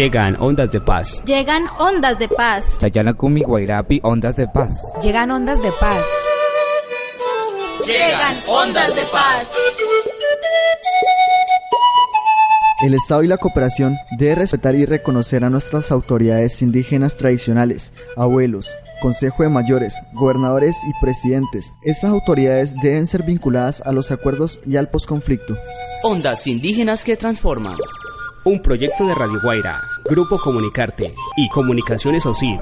Llegan ondas de paz. Llegan ondas de paz. Chayalacumi Guairapi, ondas de paz. Llegan ondas de paz. Llegan ondas de paz. El Estado y la cooperación deben respetar y reconocer a nuestras autoridades indígenas tradicionales, abuelos, Consejo de Mayores, gobernadores y presidentes. Estas autoridades deben ser vinculadas a los acuerdos y al posconflicto. Ondas indígenas que transforman. Un proyecto de Radio Guaira, Grupo Comunicarte y Comunicaciones OSID